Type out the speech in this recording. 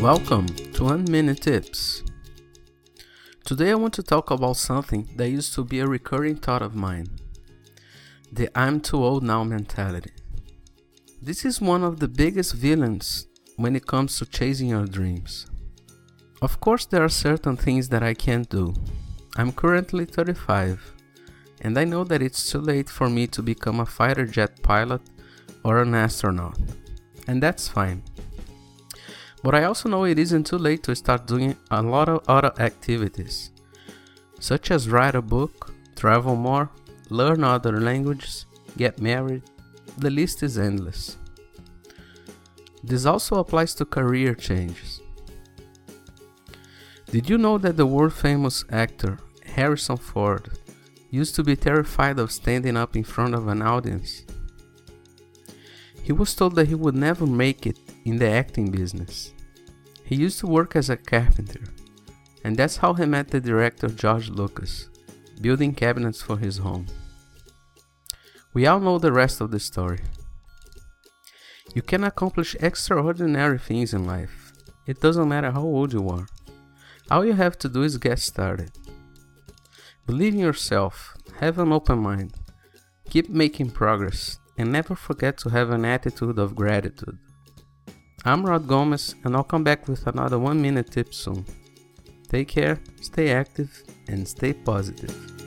Welcome to One Minute Tips. Today I want to talk about something that used to be a recurring thought of mine the I'm too old now mentality. This is one of the biggest villains when it comes to chasing your dreams. Of course, there are certain things that I can't do. I'm currently 35, and I know that it's too late for me to become a fighter jet pilot or an astronaut, and that's fine. But I also know it isn't too late to start doing a lot of other activities, such as write a book, travel more, learn other languages, get married. The list is endless. This also applies to career changes. Did you know that the world famous actor Harrison Ford used to be terrified of standing up in front of an audience? He was told that he would never make it in the acting business. He used to work as a carpenter, and that's how he met the director George Lucas, building cabinets for his home. We all know the rest of the story. You can accomplish extraordinary things in life. It doesn't matter how old you are. All you have to do is get started. Believe in yourself, have an open mind, keep making progress, and never forget to have an attitude of gratitude. I'm Rod Gomez, and I'll come back with another one minute tip soon. Take care, stay active, and stay positive.